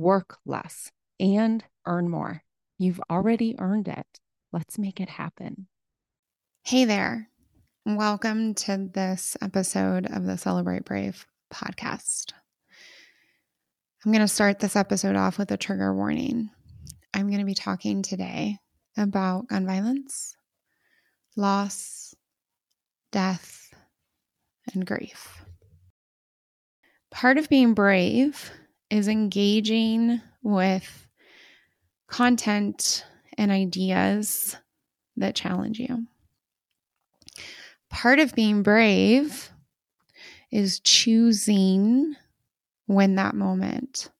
work less, and earn more. You've already earned it. Let's make it happen. Hey there. Welcome to this episode of the Celebrate Brave podcast. I'm going to start this episode off with a trigger warning. I'm going to be talking today about gun violence, loss, death, and grief. Part of being brave is engaging with content and ideas that challenge you. Part of being brave is choosing when that moment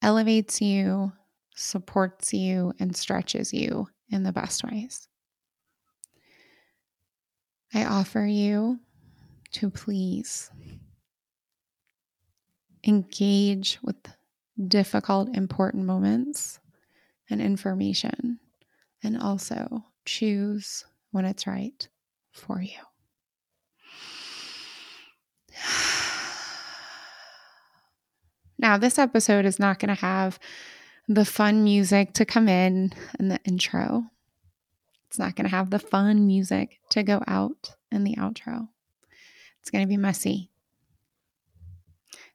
elevates you, supports you, and stretches you in the best ways. I offer you to please engage with difficult, important moments and information, and also choose when it's right for you. Now, this episode is not going to have the fun music to come in in the intro. It's not going to have the fun music to go out in the outro. It's going to be messy.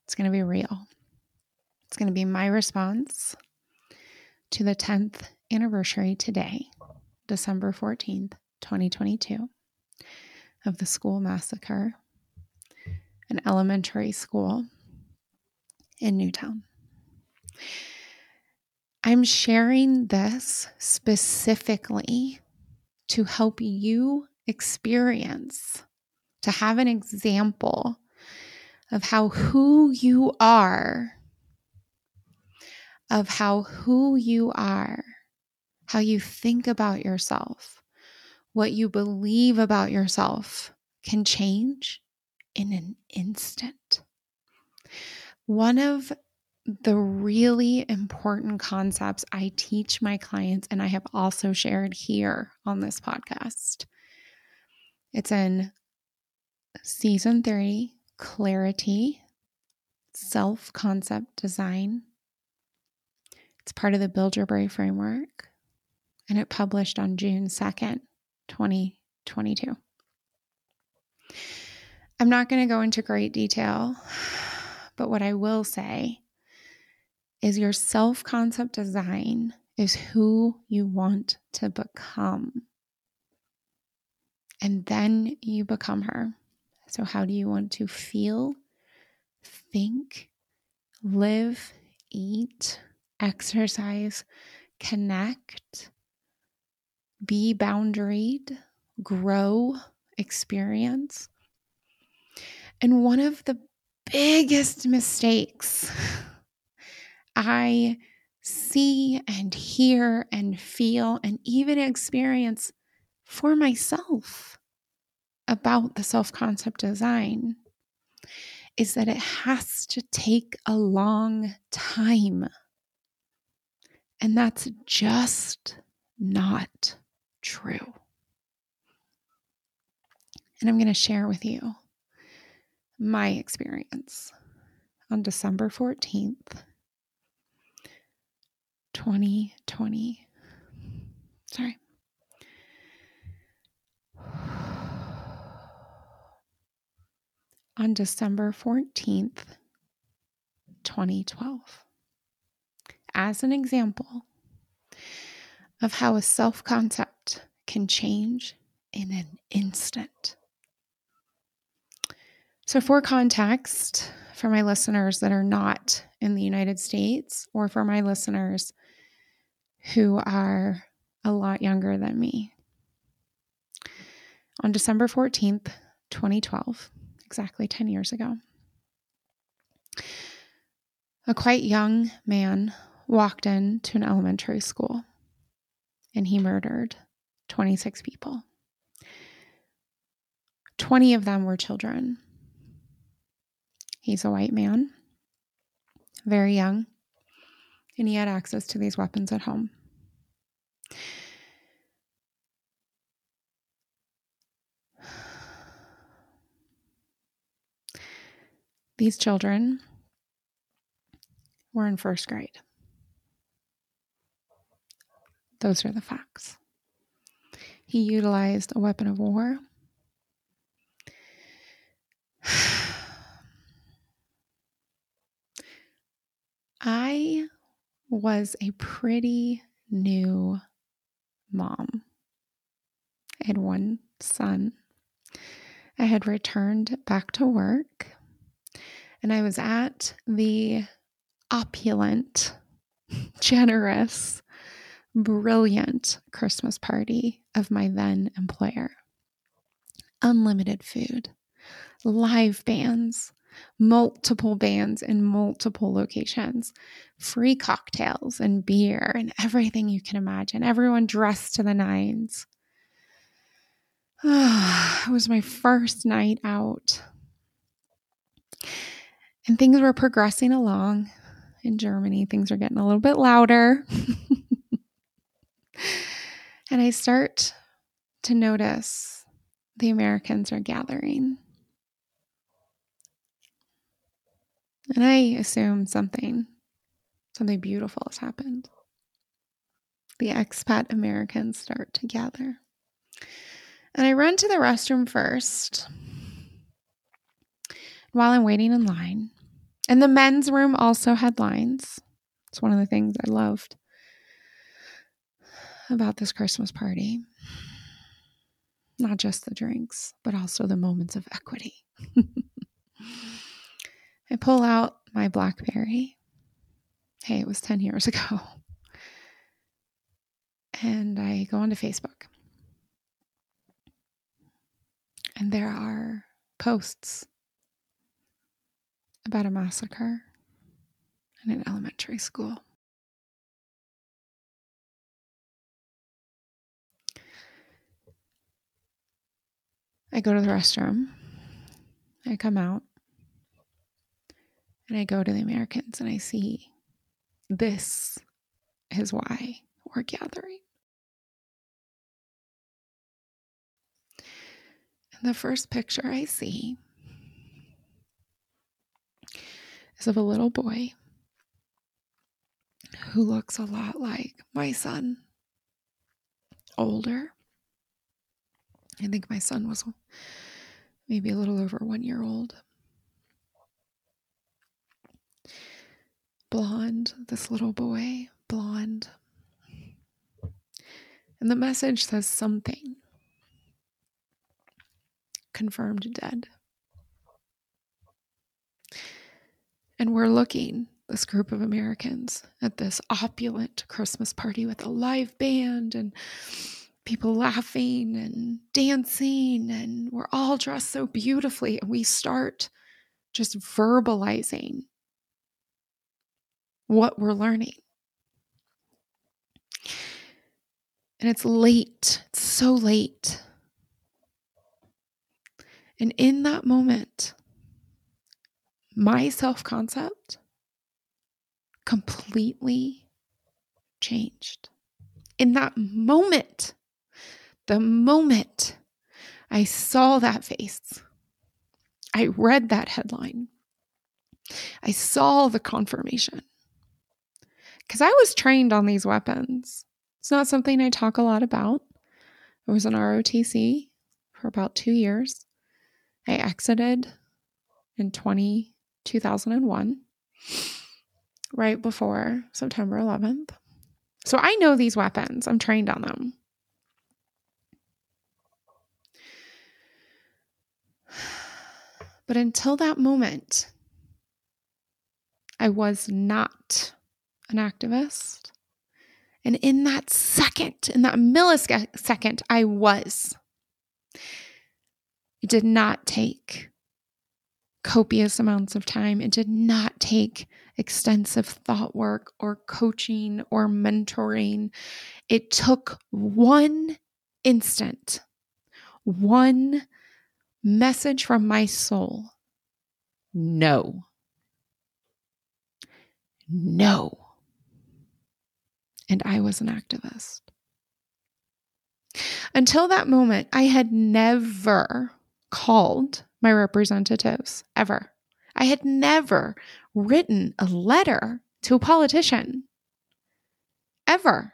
It's going to be real. It's going to be my response to the 10th anniversary today, December 14th, 2022, of the school massacre, an elementary school in Newtown. I'm sharing this specifically to help you experience, to have an example of how who you are, of how who you are, how you think about yourself, what you believe about yourself can change in an instant. One of the really important concepts I teach my clients, and I have also shared here on this podcast. It's in season three, clarity, self concept design. It's part of the Brave framework, and it published on June 2nd, 2022. I'm not going to go into great detail, but what I will say is your self concept design is who you want to become. And then you become her. So, how do you want to feel, think, live, eat, exercise, connect, be boundaried, grow, experience? And one of the biggest mistakes I see and hear and feel and even experience for myself about the self concept design is that it has to take a long time. And that's just not true. And I'm going to share with you my experience on December 14th, 2020. On December 14th, 2012. as an example of how a self concept can change in an instant. So, for context, for my listeners that are not in the United States, or for my listeners who are a lot younger than me, on December 14th, 2012, exactly 10 years ago, a quite young man walked into an elementary school and he murdered 26 people. 20 of them were children. He's a white man, very young, and he had access to these weapons at home. These children were in first grade. Those are the facts. He utilized a weapon of war. I was a pretty new mom. I had one son. I had returned back to work and I was at the opulent, generous, brilliant Christmas party of my then employer. Unlimited food, live bands, multiple bands in multiple locations, free cocktails and beer and everything you can imagine. Everyone dressed to the nines. it was my first night out. And things were progressing along in Germany. Things are getting a little bit louder. and I start to notice the Americans are gathering. And I assume something, something beautiful has happened. The expat Americans start to gather. And I run to the restroom first. While I'm waiting in line, and the men's room also had lines. It's one of the things I loved about this Christmas party. Not just the drinks, but also the moments of equity. I pull out my Blackberry. Hey, it was 10 years ago. And I go onto Facebook. And there are posts about a massacre in an elementary school. I go to the restroom. I come out. And I go to the Americans and I see this is why we're gathering. And the first picture I see is of a little boy who looks a lot like my son, older. I think my son was maybe a little over one year old. Blonde, this little boy, blonde. And the message says something confirmed dead. And we're looking, this group of Americans, at this opulent Christmas party with a live band and people laughing and dancing. And we're all dressed so beautifully. And we start just verbalizing what we're learning. And it's late, it's so late. And in that moment, my self concept completely changed. In that moment, the moment I saw that face, I read that headline, I saw the confirmation. Because I was trained on these weapons. It's not something I talk a lot about. I was an ROTC for about two years. I exited in 20 2001. right before September 11th. So I know these weapons, I'm trained on them. But until that moment, I was not an activist. And in that second, in that millisecond, I was. It did not take copious amounts of time. It did not take extensive thought work or coaching or mentoring. It took one instant, one message from my soul no. No. And I was an activist. Until that moment, I had never called my representatives ever. I had never written a letter to a politician ever.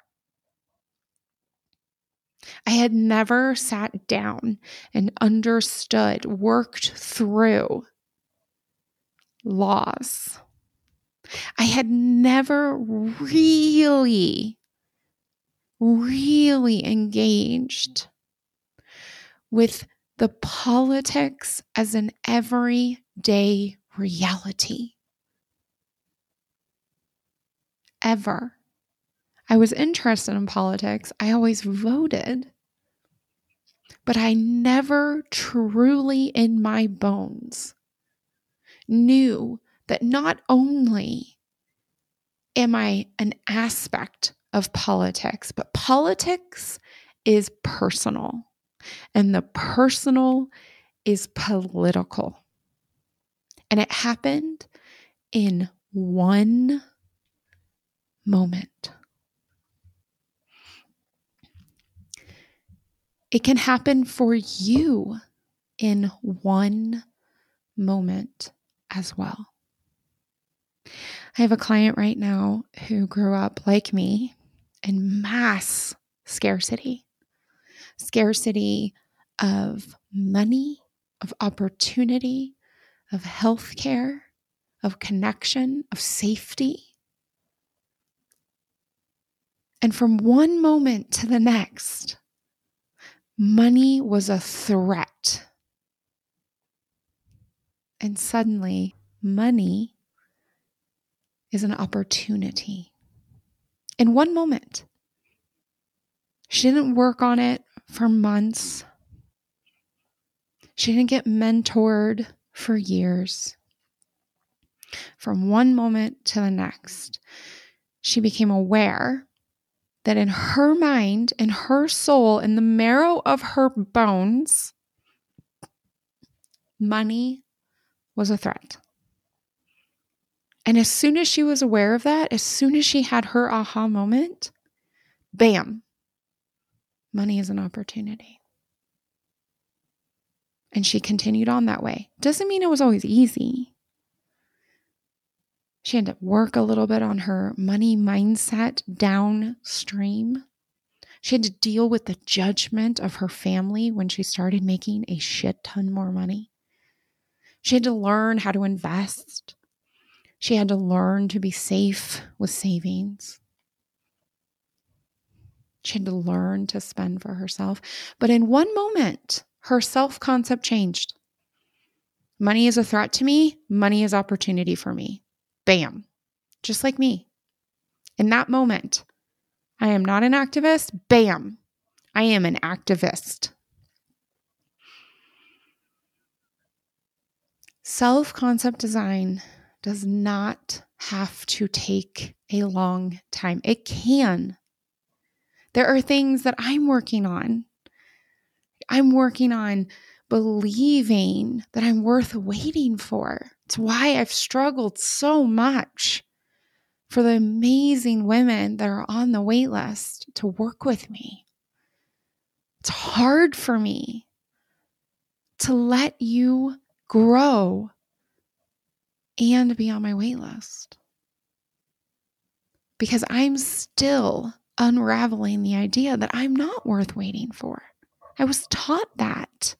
I had never sat down and understood, worked through laws. I had never really, really engaged with the politics as an everyday reality. Ever. I was interested in politics. I always voted. But I never truly in my bones knew that not only am I an aspect of politics, but politics is personal and the personal is political. And it happened in one moment. It can happen for you in one moment as well. I have a client right now who grew up like me in mass scarcity scarcity of money, of opportunity, of healthcare, of connection, of safety. And from one moment to the next, money was a threat. And suddenly, money is an opportunity. In one moment, she didn't work on it for months. She didn't get mentored for years. From one moment to the next, she became aware that in her mind, in her soul, in the marrow of her bones, money was a threat. And as soon as she was aware of that, as soon as she had her aha moment, bam, money is an opportunity. And she continued on that way. Doesn't mean it was always easy. She had to work a little bit on her money mindset downstream. She had to deal with the judgment of her family when she started making a shit ton more money. She had to learn how to invest. She had to learn to be safe with savings. She had to learn to spend for herself. But in one moment, her self concept changed. Money is a threat to me, money is opportunity for me. Bam. Just like me. In that moment, I am not an activist. Bam. I am an activist. Self concept design does not have to take a long time. It can there are things that I'm working on. I'm working on believing that I'm worth waiting for. It's why I've struggled so much for the amazing women that are on the wait list to work with me. It's hard for me to let you grow and be on my wait list because I'm still unraveling the idea that I'm not worth waiting for. I was taught that.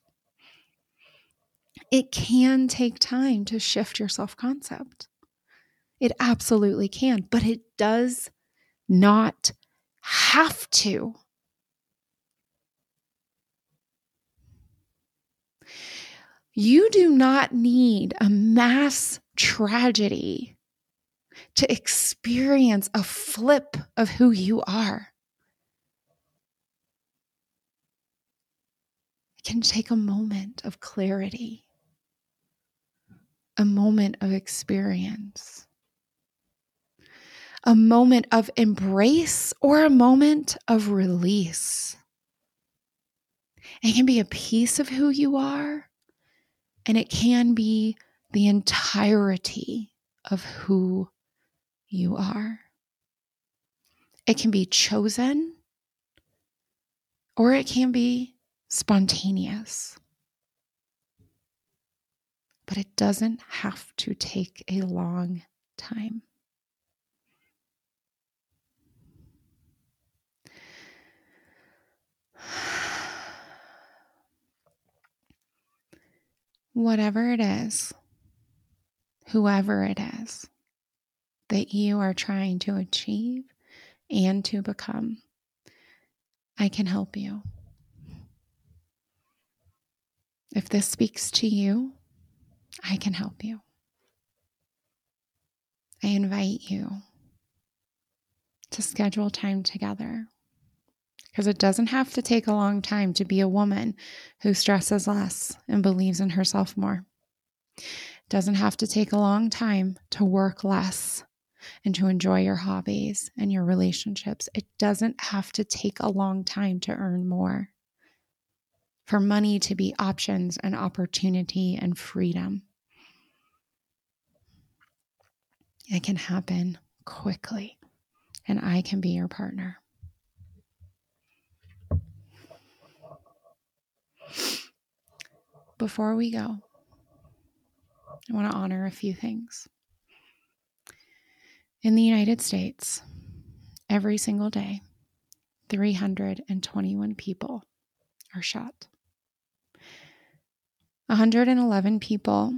It can take time to shift your self concept. It absolutely can, but it does not have to. You do not need a mass tragedy to experience a flip of who you are. It can take a moment of clarity, a moment of experience, a moment of embrace, or a moment of release. It can be a piece of who you are, and it can be the entirety of who you are. It can be chosen or it can be spontaneous. But it doesn't have to take a long time. Whatever it is, whoever it is, that you are trying to achieve and to become, I can help you. If this speaks to you, I can help you. I invite you to schedule time together because it doesn't have to take a long time to be a woman who stresses less and believes in herself more. It doesn't have to take a long time to work less and to enjoy your hobbies and your relationships. It doesn't have to take a long time to earn more. For money to be options and opportunity and freedom. It can happen quickly, and I can be your partner. Before we go, I want to honor a few things. In the United States, every single day, 321 people are shot. 111 people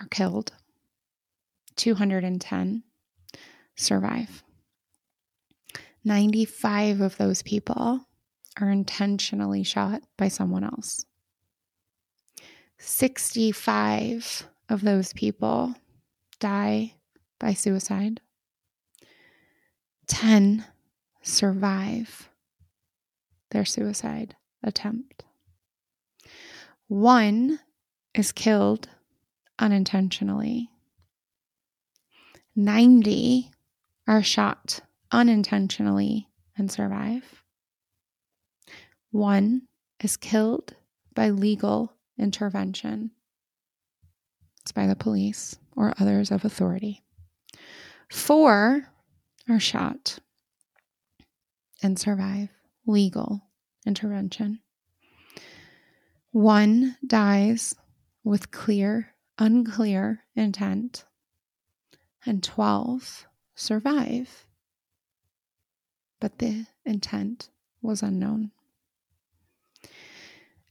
are killed. 210 survive. 95 of those people are intentionally shot by someone else. 65 of those people die by suicide. 10 survive their suicide attempt. One is killed unintentionally. 90 are shot unintentionally and survive. One is killed by legal intervention. It's by the police or others of authority. Four are shot and survive legal intervention. One dies with clear, unclear intent, and 12 survive, but the intent was unknown.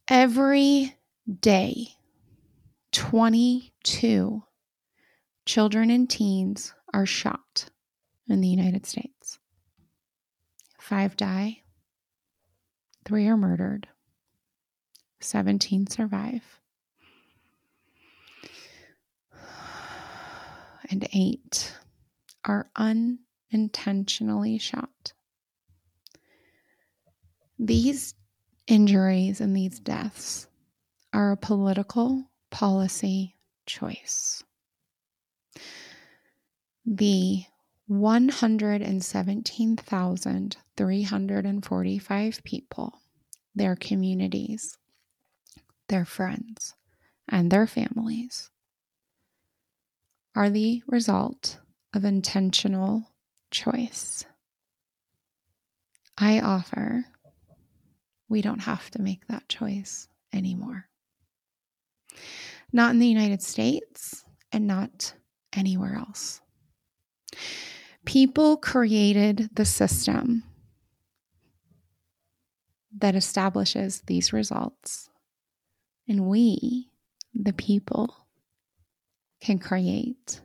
Every day, 22 children and teens are shot in the United States. Five die, three are murdered, 17 survive, and eight are unintentionally shot. These injuries and these deaths are a political policy choice the 117,345 people, their communities, their friends, and their families are the result of intentional choice. I offer we don't have to make that choice anymore. Not in the United States and not anywhere else. People created the system that establishes these results. And we, the people, can create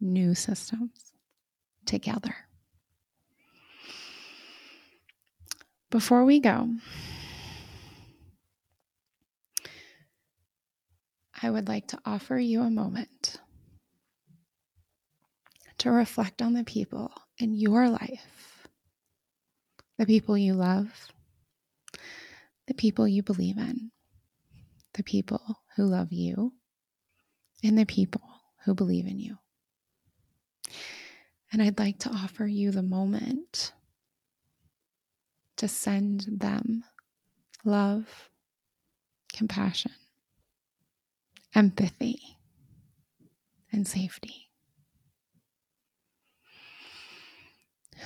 new systems together. Before we go, I would like to offer you a moment to reflect on the people in your life, the people you love, the people you believe in, the people who love you, and the people who believe in you. And I'd like to offer you the moment to send them love, compassion, empathy, and safety.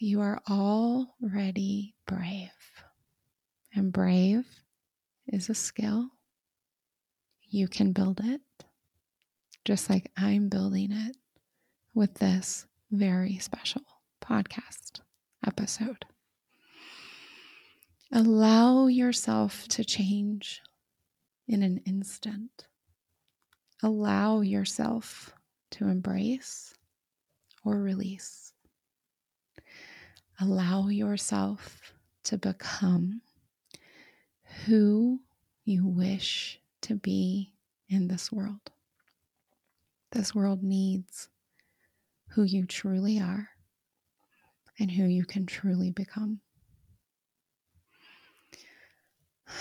You are already brave, and brave is a skill. You can build it just like I'm building it with this very special podcast episode. Allow yourself to change in an instant. Allow yourself to embrace or release. Allow yourself to become who you wish to be in this world. This world needs who you truly are and who you can truly become.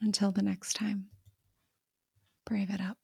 Until the next time, brave it up.